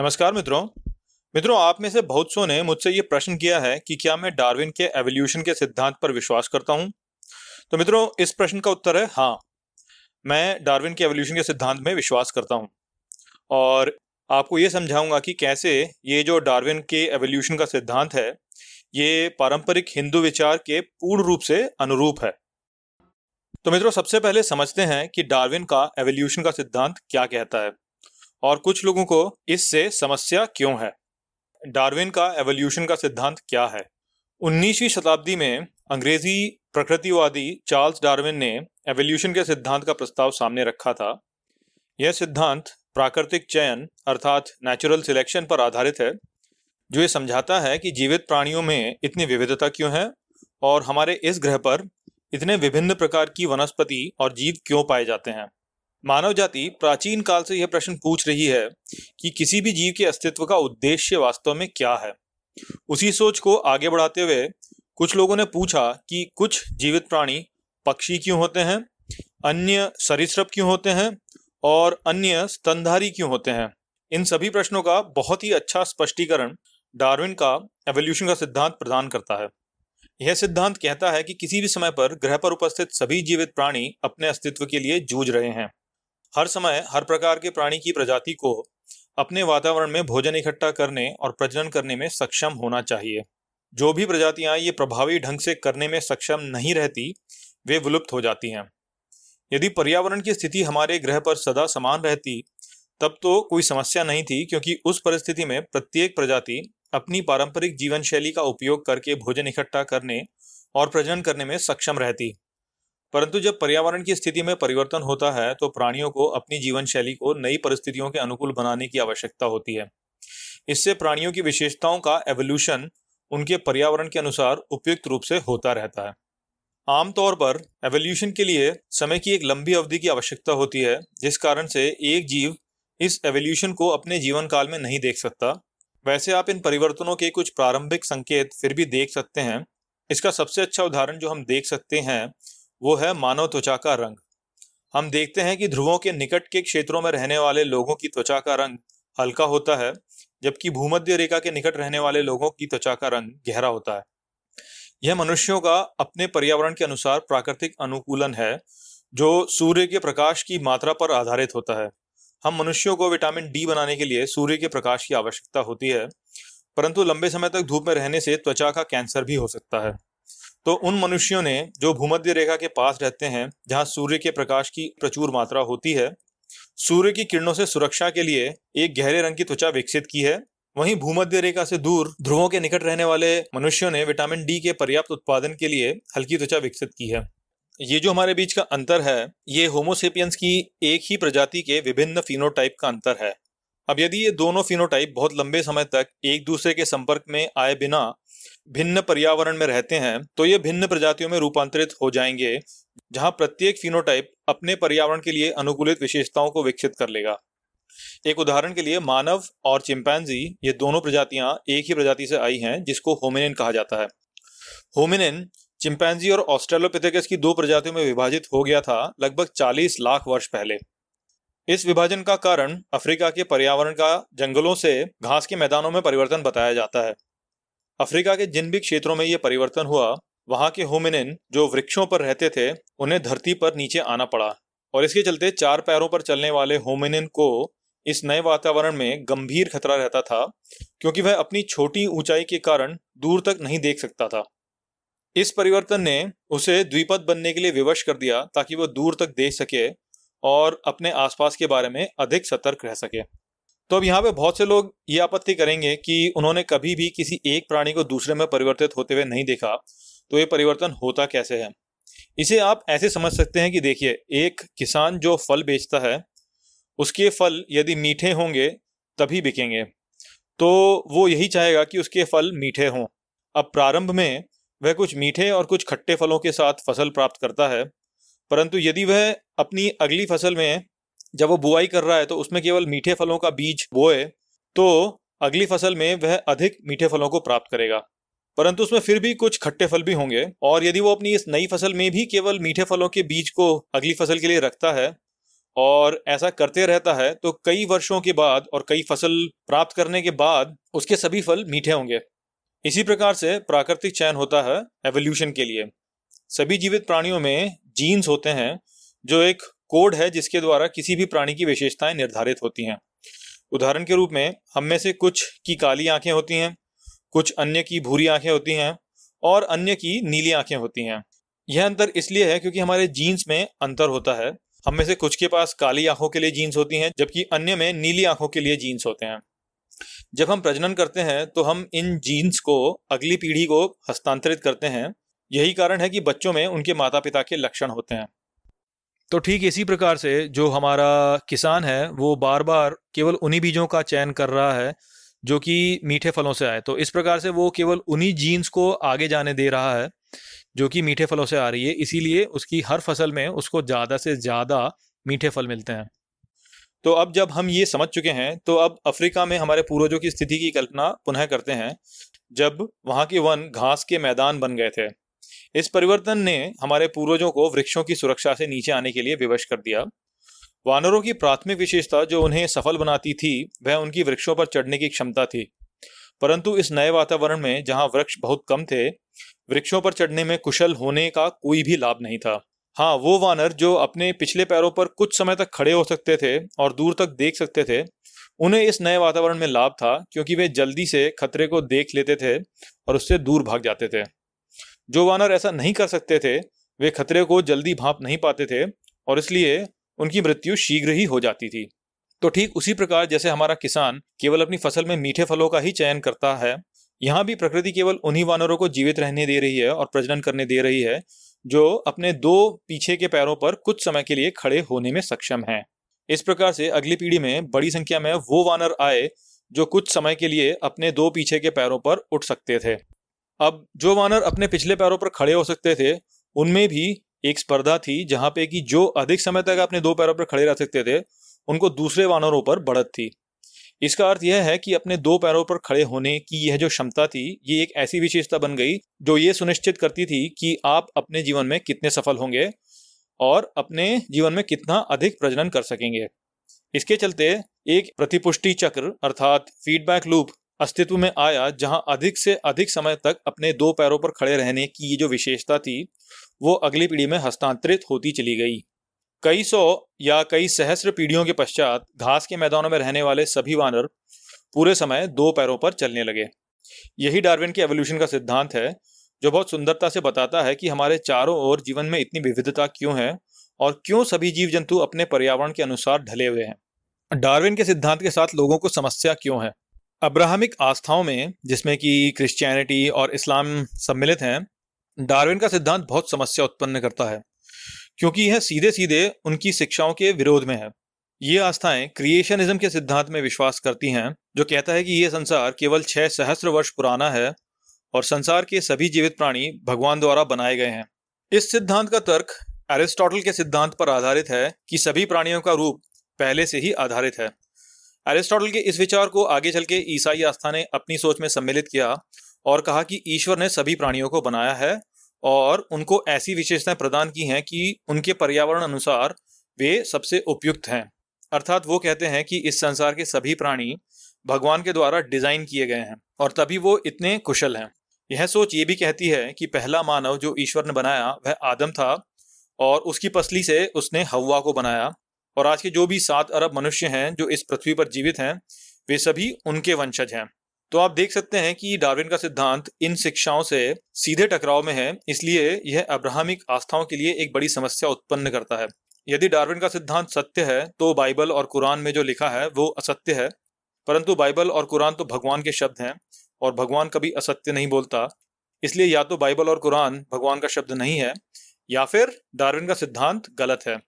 नमस्कार मित्रों। मित्रों, आप में से बहुत सो ने मुझसे ये प्रश्न किया है कि क्या मैं डार्विन के एवोल्यूशन के सिद्धांत पर विश्वास करता हूँ? तो मित्रों, इस प्रश्न का उत्तर है हाँ। मैं डार्विन के एवोल्यूशन के सिद्धांत में विश्वास करता हूँ। और आपको ये समझाऊँगा कि कैसे ये जो डार्विन के एवोल्यूशन का सिद्धांत है, ये पारंपरिक हिंदू विचार के पूर्ण रूप से अनुरूप है। तो मित्रों, सबसे पहले समझते हैं कि डार्विन का एवोल्यूशन का सिद्धांत क्या कहता है। और कुछ लोगों को इससे समस्या क्यों है? डार्विन का एवोल्यूशन का सिद्धांत क्या है? 19वीं शताब्दी में अंग्रेज़ी प्रकृतिवादी चार्ल्स डार्विन ने एवोल्यूशन के सिद्धांत का प्रस्ताव सामने रखा था। यह सिद्धांत प्राकृतिक चयन अर्थात नेचुरल सिलेक्शन पर आधारित है, जो ये समझाता है कि जीवित प्राणियों में इतनी विविधता क्यों है और हमारे इस ग्रह पर इतने विभिन्न प्रकार की वनस्पति और जीव क्यों पाए जाते हैं। मानव जाति प्राचीन काल से यह प्रश्न पूछ रही है कि किसी भी जीव के अस्तित्व का उद्देश्य वास्तव में क्या है? उसी सोच को आगे बढ़ाते हुए कुछ लोगों ने पूछा कि कुछ जीवित प्राणी पक्षी क्यों होते हैं, अन्य सरीसृप क्यों होते हैं और अन्य स्तनधारी क्यों होते हैं? इन सभी प्रश्नों का बहुत ही अच्छा स्पष्टीकरण डार्विन का एवोल्यूशन का सिद्धांत प्रदान करता है। यह सिद्धांत कहता है कि किसी भी समय पर ग्रह पर उपस्थित सभी जीवित प्राणी अपने अस्तित्व के लिए जूझ रहे हैं। हर समय हर प्रकार के प्राणी की प्रजाति को अपने वातावरण में भोजन इकट्ठा करने और प्रजनन करने में सक्षम होना चाहिए। जो भी प्रजातियाँ ये प्रभावी ढंग से करने में सक्षम नहीं रहती, वे विलुप्त हो जाती हैं। यदि पर्यावरण की स्थिति हमारे ग्रह पर सदा समान रहती, तब तो कोई समस्या नहीं थी, क्योंकि उस परिस्थिति में प्रत्येक प्रजाति अपनी पारंपरिक जीवन शैली का उपयोग करके भोजन इकट्ठा करने और प्रजनन करने में सक्षम रहती। परंतु जब पर्यावरण की स्थिति में परिवर्तन होता है तो प्राणियों को अपनी जीवन शैली को नई परिस्थितियों के अनुकूल बनाने की आवश्यकता होती है। इससे प्राणियों की विशेषताओं का एवोल्यूशन उनके पर्यावरण के अनुसार उपयुक्त रूप से होता रहता है। आमतौर पर एवोल्यूशन के लिए समय की एक लंबी अवधि की आवश्यकता होती है, जिस कारण से एक जीव इस एवोल्यूशन को अपने जीवन काल में नहीं देख सकता। वैसे आप इन परिवर्तनों के कुछ प्रारंभिक संकेत फिर भी देख सकते हैं। इसका सबसे अच्छा उदाहरण जो हम देख सकते हैं वो है मानव त्वचा का रंग। हम देखते हैं कि ध्रुवों के निकट के क्षेत्रों में रहने वाले लोगों की त्वचा का रंग हल्का होता है, जबकि भूमध्य रेखा के निकट रहने वाले लोगों की त्वचा का रंग गहरा होता है। यह मनुष्यों का अपने पर्यावरण के अनुसार प्राकृतिक अनुकूलन है, जो सूर्य के प्रकाश की मात्रा पर आधारित होता है। हम मनुष्यों को विटामिन डी बनाने के लिए सूर्य के प्रकाश की आवश्यकता होती है, परंतु लंबे समय तक धूप में रहने से त्वचा का कैंसर भी हो सकता है। तो उन मनुष्यों ने जो भूमध्य रेखा के पास रहते हैं, जहाँ सूर्य के प्रकाश की प्रचुर मात्रा होती है, सूर्य की किरणों से सुरक्षा के लिए एक गहरे रंग की त्वचा विकसित की है। वहीं भूमध्य रेखा से दूर ध्रुवों के निकट रहने वाले मनुष्यों ने विटामिन डी के पर्याप्त उत्पादन के लिए हल्की त्वचा विकसित की है। ये जो हमारे बीच का अंतर है, ये होमोसेपियंस की एक ही प्रजाति के विभिन्न फिनोटाइप का अंतर है। अब यदि ये दोनों फिनोटाइप बहुत लंबे समय तक एक दूसरे के संपर्क में आए बिना भिन्न पर्यावरण में रहते हैं तो ये भिन्न प्रजातियों में रूपांतरित हो जाएँगे, जहाँ प्रत्येक फिनोटाइप अपने पर्यावरण के लिए अनुकूलित विशेषताओं को विकसित कर लेगा। एक उदाहरण के लिए मानव और चिंपैंजी ये दोनों प्रजातियाँ एक ही प्रजाति से आई हैं, जिसको होमिनिन कहा जाता है। होमिनिन चिंपैंजी और ऑस्ट्रेलोपिथेकस की दो प्रजातियों में विभाजित हो गया था लगभग 40 लाख वर्ष पहले। इस विभाजन का कारण अफ्रीका के पर्यावरण का जंगलों से घास के मैदानों में परिवर्तन बताया जाता है। अफ्रीका के जिन भी क्षेत्रों में ये परिवर्तन हुआ, वहाँ के होमिनिन जो वृक्षों पर रहते थे, उन्हें धरती पर नीचे आना पड़ा। और इसके चलते चार पैरों पर चलने वाले होमिनिन को इस नए वातावरण में गंभीर खतरा रहता था, क्योंकि वह अपनी छोटी ऊंचाई के कारण दूर तक नहीं देख सकता था। इस परिवर्तन ने उसे द्विपद बनने के लिए विवश कर दिया, ताकि वह दूर तक देख सके और अपने आसपास के बारे में अधिक सतर्क रह सके। तो अब यहाँ पे बहुत से लोग ये आपत्ति करेंगे कि उन्होंने कभी भी किसी एक प्राणी को दूसरे में परिवर्तित होते हुए नहीं देखा तो ये परिवर्तन होता कैसे है? इसे आप ऐसे समझ सकते हैं कि देखिए, एक किसान जो फल बेचता है, उसके फल यदि मीठे होंगे, तभी बिकेंगे। तो वो यही चाहेगा कि उसके फल मीठे हों। अब प्रारंभ में वह कुछ मीठे और कुछ खट्टे फलों के साथ फ़सल प्राप्त करता है, परंतु यदि वह अपनी अगली फ़सल में जब वो बुआई कर रहा है तो उसमें केवल मीठे फलों का बीज बोए तो अगली फ़सल में वह अधिक मीठे फलों को प्राप्त करेगा। परंतु उसमें फिर भी कुछ खट्टे फल भी होंगे, और यदि वो अपनी इस नई फ़सल में भी केवल मीठे फलों के बीज को अगली फ़सल के लिए रखता है, और ऐसा करते रहता है तो कई वर्षों के बाद और कई फ़सल प्राप्त करने के बाद उसके सभी फल मीठे होंगे। इसी प्रकार से प्राकृतिक चयन होता है एवोल्यूशन के लिए। सभी जीवित प्राणियों में जीन्स होते हैं, जो एक कोड है जिसके द्वारा किसी भी प्राणी की विशेषताएँ निर्धारित होती हैं। उदाहरण के रूप में, हम में से कुछ की काली आँखें होती हैं, कुछ अन्य की भूरी आँखें होती हैं, और अन्य की नीली आँखें होती हैं। यह अंतर इसलिए है क्योंकि हमारे जीन्स में अंतर होता है। हम में से कुछ के पास काली आँखों के लिए जीन्स होती हैं, जबकि अन्य में नीली आँखों के लिए जीन्स होते हैं। जब हम प्रजनन करते हैं तो हम इन जीन्स को, अगली पीढ़ी को हस्तांतरित करते हैं। यही कारण है कि बच्चों में उनके माता पिता के लक्षण होते हैं। तो ठीक इसी प्रकार से जो हमारा किसान है, वो बार बार केवल उन्हीं बीजों का चयन कर रहा है, जो कि मीठे फलों से आए। तो इस प्रकार से वो केवल उन्हीं जीन्स को आगे जाने दे रहा है, जो कि मीठे फलों से आ रही है। इसीलिए उसकी हर फ़सल में उसको ज़्यादा से ज़्यादा मीठे फल मिलते हैं। तो अब जब हम ये समझ चुके हैं तो अब अफ्रीका में हमारे पूर्वजों की स्थिति की कल्पना पुनः करते हैं, जब वहाँ के वन घास के मैदान बन गए थे। इस परिवर्तन ने हमारे पूर्वजों को वृक्षों की सुरक्षा से नीचे आने के लिए विवश कर दिया। वानरों की प्राथमिक विशेषता जो उन्हें सफल बनाती थी, वह उनकी वृक्षों पर चढ़ने की क्षमता थी। परंतु इस नए वातावरण में, जहाँ वृक्ष बहुत कम थे, वृक्षों पर चढ़ने में कुशल होने का कोई भी लाभ नहीं था। हाँ वो वानर जो अपने पिछले पैरों पर कुछ समय तक खड़े हो सकते थे और दूर तक देख सकते थे, उन्हें इस नए वातावरण में लाभ था, क्योंकि वे जल्दी से खतरे को देख लेते थे और उससे दूर भाग जाते थे। जो वानर ऐसा नहीं कर सकते थे, वे खतरे को जल्दी भाप नहीं पाते थे और इसलिए उनकी मृत्यु शीघ्र ही हो जाती थी। तो ठीक उसी प्रकार जैसे हमारा किसान केवल अपनी फ़सल में मीठे फलों का ही चयन करता है, यहाँ भी प्रकृति केवल उन्हीं वानरों को जीवित रहने दे रही है और प्रजनन करने दे रही है, जो अपने दो पीछे के पैरों पर कुछ समय के लिए खड़े होने में सक्षम हैं। इस प्रकार से अगली पीढ़ी में बड़ी संख्या में वो वानर आए, जो कुछ समय के लिए अपने दो पीछे के पैरों पर उठ सकते थे। अब जो वानर अपने पिछले पैरों पर खड़े हो सकते थे, उनमें भी एक स्पर्धा थी जहाँ पे कि जो अधिक समय तक अपने दो पैरों पर खड़े रह सकते थे, उनको दूसरे वानरों पर बढ़त थी। इसका अर्थ यह है कि अपने दो पैरों पर खड़े होने की यह जो क्षमता थी, ये एक ऐसी विशेषता बन गई, जो ये सुनिश्चित करती थी कि आप अपने जीवन में कितने सफल होंगे और अपने जीवन में कितना अधिक प्रजनन कर सकेंगे। इसके चलते एक प्रतिपुष्टि चक्र, अर्थात फीडबैक लूप अस्तित्व में आया जहाँ अधिक से अधिक समय तक अपने दो पैरों पर खड़े रहने की ये जो विशेषता थी, वो अगली पीढ़ी में हस्तांतरित होती चली गई। कई सौ या कई सहस्र पीढ़ियों के पश्चात घास के मैदानों में रहने वाले सभी वानर पूरे समय दो पैरों पर चलने लगे। यही डार्विन के एवोल्यूशन का सिद्धांत है, जो बहुत सुंदरता से बताता है कि हमारे चारों ओर जीवन में इतनी विविधता क्यों है और क्यों सभी जीव जंतु अपने पर्यावरण के अनुसार ढले हुए हैं। डार्विन के सिद्धांत के साथ लोगों को समस्या क्यों है? अब्राहमिक आस्थाओं में, जिसमें कि क्रिश्चियनिटी और इस्लाम सम्मिलित हैं डार्विन का सिद्धांत बहुत समस्या उत्पन्न करता है, क्योंकि यह सीधे सीधे उनकी शिक्षाओं के विरोध में है। ये आस्थाएँ क्रिएशनिज्म के सिद्धांत में विश्वास करती हैं, जो कहता है कि यह संसार केवल छह सहस्त्र वर्ष पुराना है और संसार के सभी जीवित प्राणी भगवान द्वारा बनाए गए हैं। इस सिद्धांत का तर्क एरिस्टोटल के सिद्धांत पर आधारित है कि सभी प्राणियों का रूप पहले से ही आधारित है। एरिस्टोटल के इस विचार को आगे चल के ईसाई आस्था ने अपनी सोच में सम्मिलित किया और कहा कि ईश्वर ने सभी प्राणियों को बनाया है और उनको ऐसी विशेषताएँ प्रदान की हैं कि उनके पर्यावरण अनुसार वे सबसे उपयुक्त हैं। अर्थात वो कहते हैं कि इस संसार के सभी प्राणी भगवान के द्वारा डिज़ाइन किए गए हैं और तभी वो इतने कुशल हैं। यह सोच ये भी कहती है कि पहला मानव जो ईश्वर ने बनाया वह आदम था और उसकी पसली से उसने हवा को बनाया। और आज के जो भी सात अरब मनुष्य हैं, जो इस पृथ्वी पर जीवित हैं, वे सभी उनके वंशज हैं। तो आप देख सकते हैं कि डार्विन का सिद्धांत इन शिक्षाओं से सीधे टकराव में है, इसलिए यह अब्राहमिक आस्थाओं के लिए एक बड़ी समस्या उत्पन्न करता है। यदि डार्विन का सिद्धांत सत्य है तो बाइबल और कुरान में जो लिखा है, वो असत्य है। परंतु बाइबल और कुरान तो भगवान के शब्द हैं, और भगवान कभी असत्य नहीं बोलता। इसलिए या तो बाइबल और कुरान भगवान का शब्द नहीं है, या फिर डार्विन का सिद्धांत गलत है।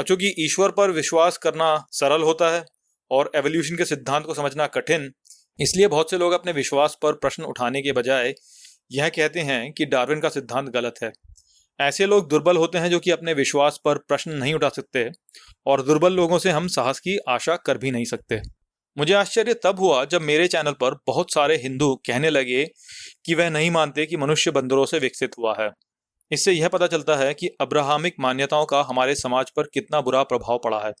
अब चूँकि ईश्वर पर विश्वास करना सरल होता है और एवोल्यूशन के सिद्धांत को समझना कठिन, इसलिए बहुत से लोग अपने विश्वास पर प्रश्न उठाने के बजाय यह कहते हैं कि डार्विन का सिद्धांत गलत है। ऐसे लोग दुर्बल होते हैं जो कि अपने विश्वास पर प्रश्न नहीं उठा सकते और दुर्बल लोगों से हम साहस की आशा कर भी नहीं सकते। मुझे आश्चर्य तब हुआ जब मेरे चैनल पर बहुत सारे हिंदू कहने लगे कि वह नहीं मानते कि मनुष्य बंदरों से विकसित हुआ है। इससे यह पता चलता है कि अब्राहमिक मान्यताओं का हमारे समाज पर कितना बुरा प्रभाव पड़ा है।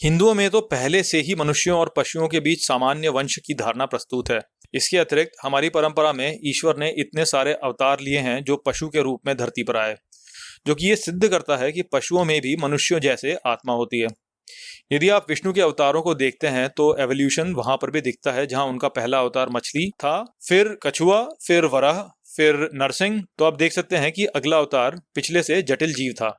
हिंदुओं में तो पहले से ही मनुष्यों और पशुओं के बीच सामान्य वंश की धारणा प्रस्तुत है। इसके अतिरिक्त हमारी परंपरा में ईश्वर ने इतने सारे अवतार लिए हैं जो पशु के रूप में धरती पर आए, जो कि ये सिद्ध करता है कि पशुओं में भी मनुष्यों जैसे आत्मा होती है। यदि आप विष्णु के अवतारों को देखते हैं तो एवोल्यूशन वहाँ पर भी दिखता है, जहाँ उनका पहला अवतार मछली था, फिर कछुआ, फिर वराह फिर नरसिंह तो आप देख सकते हैं कि अगला अवतार पिछले से जटिल जीव था।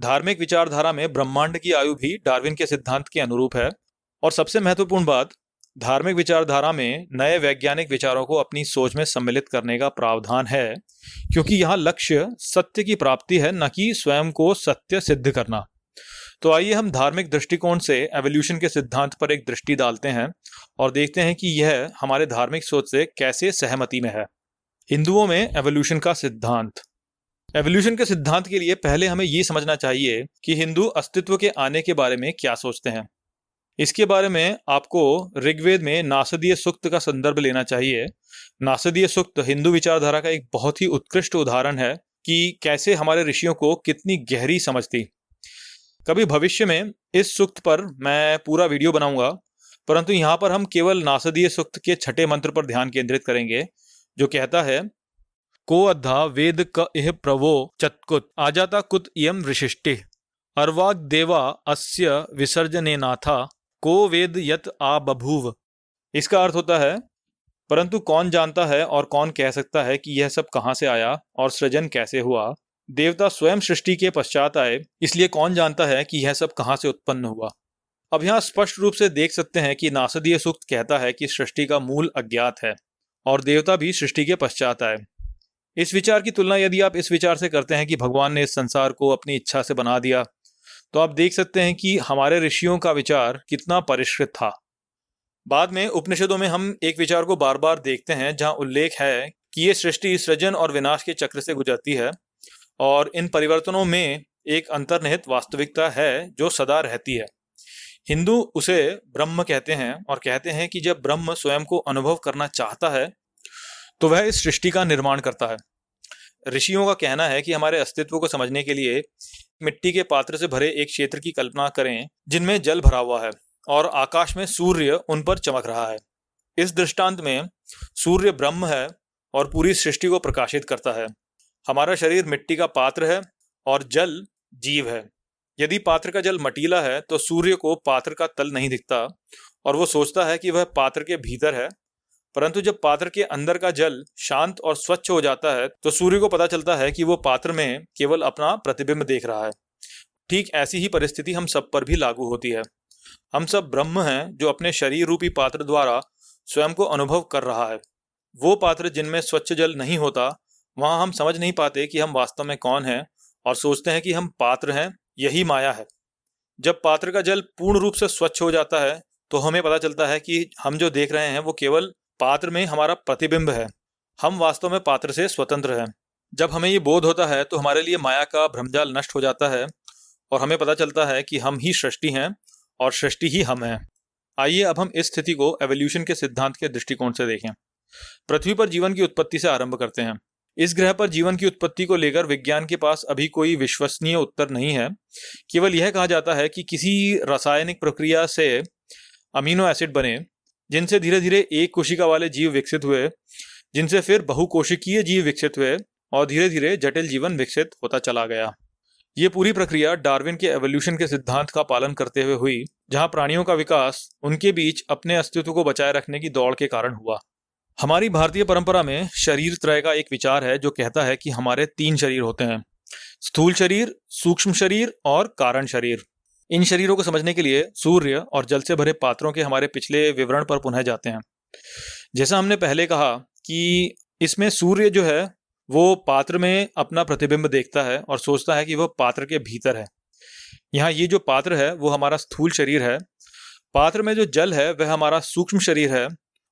धार्मिक विचारधारा में ब्रह्मांड की आयु भी डार्विन के सिद्धांत के अनुरूप है। और सबसे महत्वपूर्ण बात, धार्मिक विचारधारा में नए वैज्ञानिक विचारों को अपनी सोच में सम्मिलित करने का प्रावधान है, क्योंकि यहाँ लक्ष्य सत्य की प्राप्ति है, न कि स्वयं को सत्य सिद्ध करना। तो आइए हम धार्मिक दृष्टिकोण से एवोल्यूशन के सिद्धांत पर एक दृष्टि डालते हैं और देखते हैं कि यह हमारे धार्मिक सोच से कैसे सहमति में है। हिंदुओं में एवोल्यूशन का सिद्धांत। एवोल्यूशन के सिद्धांत के लिए पहले हमें ये समझना चाहिए कि हिंदू अस्तित्व के आने के बारे में क्या सोचते हैं। इसके बारे में आपको ऋग्वेद में नासदीय सुक्त का संदर्भ लेना चाहिए। नासदीय सुक्त हिंदू विचारधारा का एक बहुत ही उत्कृष्ट उदाहरण है कि कैसे हमारे ऋषियों को कितनी गहरी समझ थी। कभी भविष्य में इस सुक्त पर मैं पूरा वीडियो बनाऊँगा, परंतु यहाँ पर हम केवल नासदीय सुक्त के छठे मंत्र पर ध्यान केंद्रित करेंगे। जो कहता है, को अद्धा वेद क इह प्रवो चत्कुत, आजाता कुत इयम ऋषिष्टि अर्वाग देवा अस्य विसर्जने नाथा को वेद यत आ बभूव। इसका अर्थ होता है, परंतु कौन जानता है और कौन कह सकता है कि यह सब कहाँ से आया और सृजन कैसे हुआ? देवता स्वयं सृष्टि के पश्चात आए, इसलिए कौन जानता है कि यह सब कहाँ से उत्पन्न हुआ? अब यहाँ स्पष्ट रूप से देख सकते हैं कि नासदीय सूक्त कहता है कि सृष्टि का मूल अज्ञात है। और देवता भी सृष्टि के पश्चात आए। इस विचार की तुलना यदि आप इस विचार से करते हैं कि भगवान ने इस संसार को अपनी इच्छा से बना दिया तो आप देख सकते हैं कि हमारे ऋषियों का विचार कितना परिष्कृत था। बाद में उपनिषदों में हम एक विचार को बार बार देखते हैं, जहाँ उल्लेख है कि ये सृष्टि सृजन और विनाश के चक्र से गुजरती है और इन परिवर्तनों में एक अंतर्निहित वास्तविकता है जो सदा रहती है। हिंदू उसे ब्रह्म कहते हैं और कहते हैं कि जब ब्रह्म स्वयं को अनुभव करना चाहता है तो वह इस सृष्टि का निर्माण करता है। ऋषियों का कहना है कि हमारे अस्तित्व को समझने के लिए मिट्टी के पात्र से भरे एक क्षेत्र की कल्पना करें, जिनमें जल भरा हुआ है और आकाश में सूर्य उन पर चमक रहा है। इस दृष्टांत में सूर्य ब्रह्म है और पूरी सृष्टि को प्रकाशित करता है। हमारा शरीर मिट्टी का पात्र है और जल जीव है। यदि पात्र का जल मटीला है तो सूर्य को पात्र का तल नहीं दिखता, और वो सोचता है कि वह पात्र के भीतर है। परंतु जब पात्र के अंदर का जल शांत और स्वच्छ हो जाता है तो सूर्य को पता चलता है कि वो पात्र में केवल अपना प्रतिबिंब देख रहा है। ठीक ऐसी ही परिस्थिति हम सब पर भी लागू होती है। हम सब ब्रह्म हैं, जो अपने शरीर रूपी पात्र द्वारा स्वयं को अनुभव कर रहा है। वो पात्र जिनमें स्वच्छ जल नहीं होता, वहाँ हम समझ नहीं पाते कि हम वास्तव में कौन हैं, और सोचते हैं कि हम पात्र हैं यही माया है। जब पात्र का जल पूर्ण रूप से स्वच्छ हो जाता है तो हमें पता चलता है कि हम जो देख रहे हैं, वो केवल पात्र में हमारा प्रतिबिंब है। हम वास्तव में पात्र से स्वतंत्र हैं। जब हमें ये बोध होता है तो हमारे लिए माया का भ्रमजाल नष्ट हो जाता है और हमें पता चलता है कि हम ही सृष्टि हैं और सृष्टि ही हम हैं। आइए अब हम इस स्थिति को एवोल्यूशन के सिद्धांत के दृष्टिकोण से देखें। पृथ्वी पर जीवन की उत्पत्ति से आरंभ करते हैं। इस ग्रह पर जीवन की उत्पत्ति को लेकर विज्ञान के पास अभी कोई विश्वसनीय उत्तर नहीं है। केवल यह कहा जाता है कि किसी रासायनिक प्रक्रिया से अमीनो एसिड बने, जिनसे धीरे धीरे एक कोशिका वाले जीव विकसित हुए, जिनसे फिर बहुकोशिकीय जीव विकसित हुए और धीरे धीरे जटिल जीवन विकसित होता चला गया। ये पूरी प्रक्रिया डार्विन के एवोल्यूशन के सिद्धांत का पालन करते हुए हुई, जहाँ प्राणियों का विकास उनके बीच अपने अस्तित्व को बचाए रखने की दौड़ के कारण हुआ। हमारी भारतीय परंपरा में शरीर त्रय का एक विचार है जो कहता है कि हमारे तीन शरीर होते हैं, स्थूल शरीर, सूक्ष्म शरीर और कारण शरीर। इन शरीरों को समझने के लिए सूर्य और जल से भरे पात्रों के हमारे पिछले विवरण पर पुनः जाते हैं। जैसा हमने पहले कहा कि इसमें सूर्य जो है, वो पात्र में अपना प्रतिबिंब देखता है और सोचता है कि वह पात्र के भीतर है। यहाँ ये जो पात्र है, वो हमारा स्थूल शरीर है। पात्र में जो जल है, वह हमारा सूक्ष्म शरीर है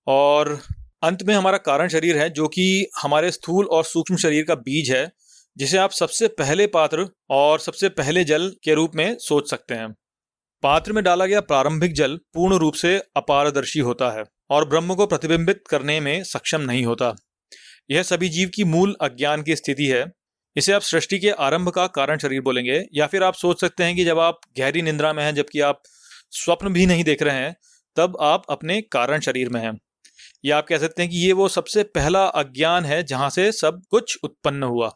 और अंत में हमारा कारण शरीर है, जो कि हमारे स्थूल और सूक्ष्म शरीर का बीज है, जिसे आप सबसे पहले पात्र और सबसे पहले जल के रूप में सोच सकते हैं। पात्र में डाला गया प्रारंभिक जल पूर्ण रूप से अपारदर्शी होता है और ब्रह्म को प्रतिबिंबित करने में सक्षम नहीं होता। यह सभी जीव की मूल अज्ञान की स्थिति है। इसे आप सृष्टि के आरंभ का कारण शरीर बोलेंगे, या फिर आप सोच सकते हैं कि जब आप गहरी निंद्रा में हैं, जबकि आप स्वप्न भी नहीं देख रहे हैं, तब आप अपने कारण शरीर में हैं। या आप कह सकते हैं कि ये वो सबसे पहला अज्ञान है जहाँ से सब कुछ उत्पन्न हुआ।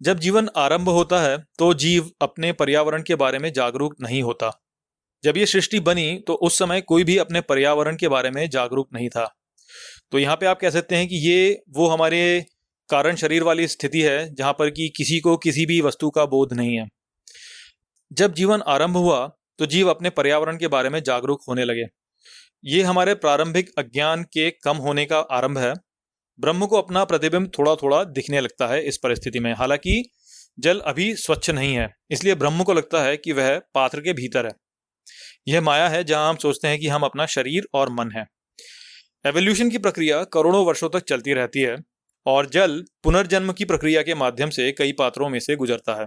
जब जीवन आरंभ होता है तो जीव अपने पर्यावरण के बारे में जागरूक नहीं होता। जब ये सृष्टि बनी तो उस समय कोई भी अपने पर्यावरण के बारे में जागरूक नहीं था। तो यहाँ पे आप कह सकते हैं कि ये वो हमारे कारण शरीर वाली स्थिति है, जहाँ पर कि किसी को किसी भी वस्तु का बोध नहीं है। जब जीवन आरंभ हुआ तो जीव अपने पर्यावरण के बारे में जागरूक होने लगे। ये हमारे प्रारंभिक अज्ञान के कम होने का आरंभ है। ब्रह्म को अपना प्रतिबिंब थोड़ा थोड़ा दिखने लगता है इस परिस्थिति में, हालाँकि जल अभी स्वच्छ नहीं है, इसलिए ब्रह्म को लगता है कि वह पात्र के भीतर है। यह माया है जहाँ हम सोचते हैं कि हम अपना शरीर और मन है। एवोल्यूशन की प्रक्रिया करोड़ों वर्षों तक चलती रहती है और जल पुनर्जन्म की प्रक्रिया के माध्यम से कई पात्रों में से गुजरता है।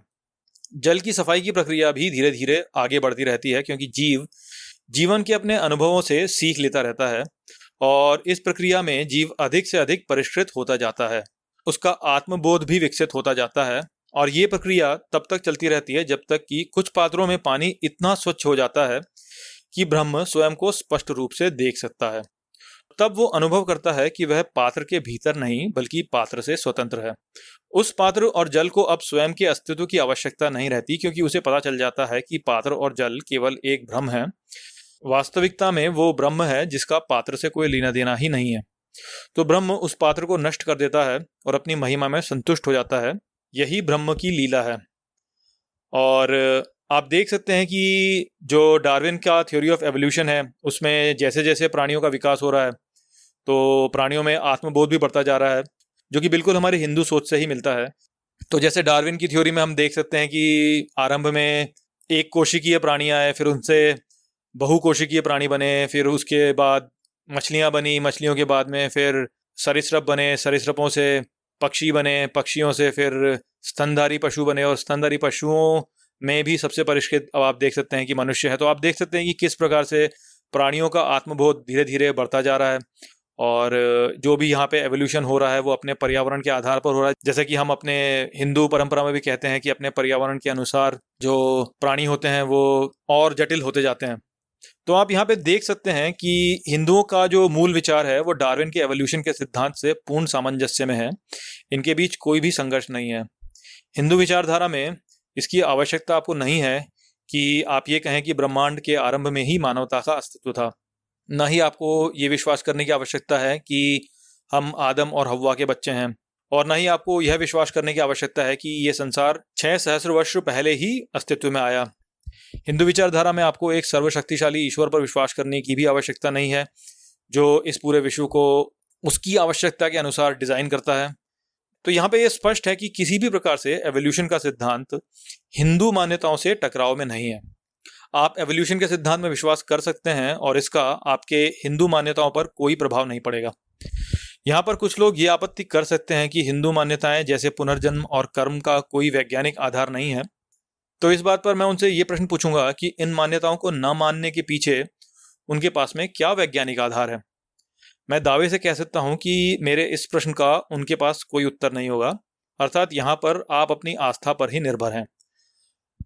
जल की सफ़ाई की प्रक्रिया भी धीरे धीरे आगे बढ़ती रहती है, क्योंकि जीव जीवन के अपने अनुभवों से सीख लेता रहता है और इस प्रक्रिया में जीव अधिक से अधिक परिष्कृत होता जाता है। उसका आत्मबोध भी विकसित होता जाता है और ये प्रक्रिया तब तक चलती रहती है जब तक कि कुछ पात्रों में पानी इतना स्वच्छ हो जाता है कि ब्रह्म स्वयं को स्पष्ट रूप से देख सकता है। तब वो अनुभव करता है कि वह पात्र के भीतर नहीं, बल्कि पात्र से स्वतंत्र है। उस पात्र और जल को अब स्वयं के अस्तित्व की आवश्यकता नहीं रहती क्योंकि उसे पता चल जाता है कि पात्र और जल केवल एक भ्रम है। वास्तविकता में वो ब्रह्म है जिसका पात्र से कोई लेना देना ही नहीं है। तो ब्रह्म उस पात्र को नष्ट कर देता है और अपनी महिमा में संतुष्ट हो जाता है। यही ब्रह्म की लीला है। और आप देख सकते हैं कि जो डार्विन का थ्योरी ऑफ़ एवोल्यूशन है, उसमें जैसे जैसे प्राणियों का विकास हो रहा है तो प्राणियों में आत्मबोध भी बढ़ता जा रहा है, जो कि बिल्कुल हमारे हिंदू सोच से ही मिलता है। तो जैसे डार्विन की थ्योरी में हम देख सकते हैं कि आरंभ में एक कोशिकीय प्राणी आए, फिर उनसे बहुकोशिकीय प्राणी बने, फिर उसके बाद मछलियाँ बनी, मछलियों के बाद में फिर सरिसृप बने, सरिसृपों से पक्षी बने, पक्षियों से फिर स्तनधारी पशु बने और स्तनधारी पशुओं में भी सबसे परिष्कृत अब आप देख सकते हैं कि मनुष्य है। तो आप देख सकते हैं कि किस प्रकार से प्राणियों का आत्मबोध धीरे धीरे बढ़ता जा रहा है और जो भी यहाँ पे एवोल्यूशन हो रहा है, वो अपने पर्यावरण के आधार पर हो रहा है। जैसे कि हम अपने हिंदू परंपरा में भी कहते हैं कि अपने पर्यावरण के अनुसार जो प्राणी होते हैं, वो और जटिल होते जाते हैं। तो आप यहाँ पे देख सकते हैं कि हिंदुओं का जो मूल विचार है, वो डार्विन के एवोल्यूशन के सिद्धांत से पूर्ण सामंजस्य में है। इनके बीच कोई भी संघर्ष नहीं है। हिंदू विचारधारा में इसकी आवश्यकता आपको नहीं है कि आप ये कहें कि ब्रह्मांड के आरंभ में ही मानवता का अस्तित्व था। न ही आपको ये विश्वास करने की आवश्यकता है कि हम आदम और हवा के बच्चे हैं। और न ही आपको यह विश्वास करने की आवश्यकता है कि ये संसार छह सहस्र वर्ष पहले ही अस्तित्व में आया। हिंदू विचारधारा में आपको एक सर्वशक्तिशाली ईश्वर पर विश्वास करने की भी आवश्यकता नहीं है, जो इस पूरे विश्व को उसकी आवश्यकता के अनुसार डिज़ाइन करता है। तो यहाँ पे ये स्पष्ट है कि किसी भी प्रकार से एवोल्यूशन का सिद्धांत हिंदू मान्यताओं से टकराव में नहीं है। आप एवोल्यूशन के सिद्धांत में विश्वास कर सकते हैं और इसका आपके हिंदू मान्यताओं पर कोई प्रभाव नहीं पड़ेगा। यहाँ पर कुछ लोग ये आपत्ति कर सकते हैं कि हिंदू मान्यताएँ जैसे पुनर्जन्म और कर्म का कोई वैज्ञानिक आधार नहीं है। तो इस बात पर मैं उनसे ये प्रश्न पूछूँगा कि इन मान्यताओं को न मानने के पीछे उनके पास में क्या वैज्ञानिक आधार है? मैं दावे से कह सकता हूँ कि मेरे इस प्रश्न का उनके पास कोई उत्तर नहीं होगा, अर्थात यहाँ पर आप अपनी आस्था पर ही निर्भर हैं।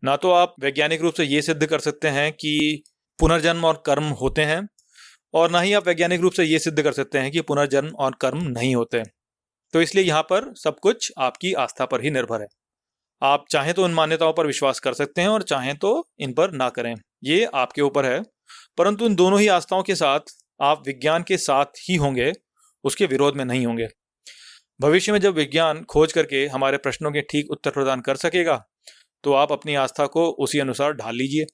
ना तो आप वैज्ञानिक रूप से ये सिद्ध कर सकते हैं कि पुनर्जन्म और कर्म होते हैं, और ना ही आप वैज्ञानिक रूप से ये सिद्ध कर सकते हैं कि पुनर्जन्म और कर्म नहीं होते। तो इसलिए यहाँ पर सब कुछ आपकी आस्था पर ही निर्भर है। आप चाहें तो उन मान्यताओं पर विश्वास कर सकते हैं और चाहें तो इन पर ना करें। ये आपके ऊपर है। परंतु इन दोनों ही आस्थाओं के साथ आप विज्ञान के साथ ही होंगे, उसके विरोध में नहीं होंगे। भविष्य में जब विज्ञान खोज करके हमारे प्रश्नों के ठीक उत्तर प्रदान कर सकेगा तो आप अपनी आस्था को उसी अनुसार ढाल लीजिए।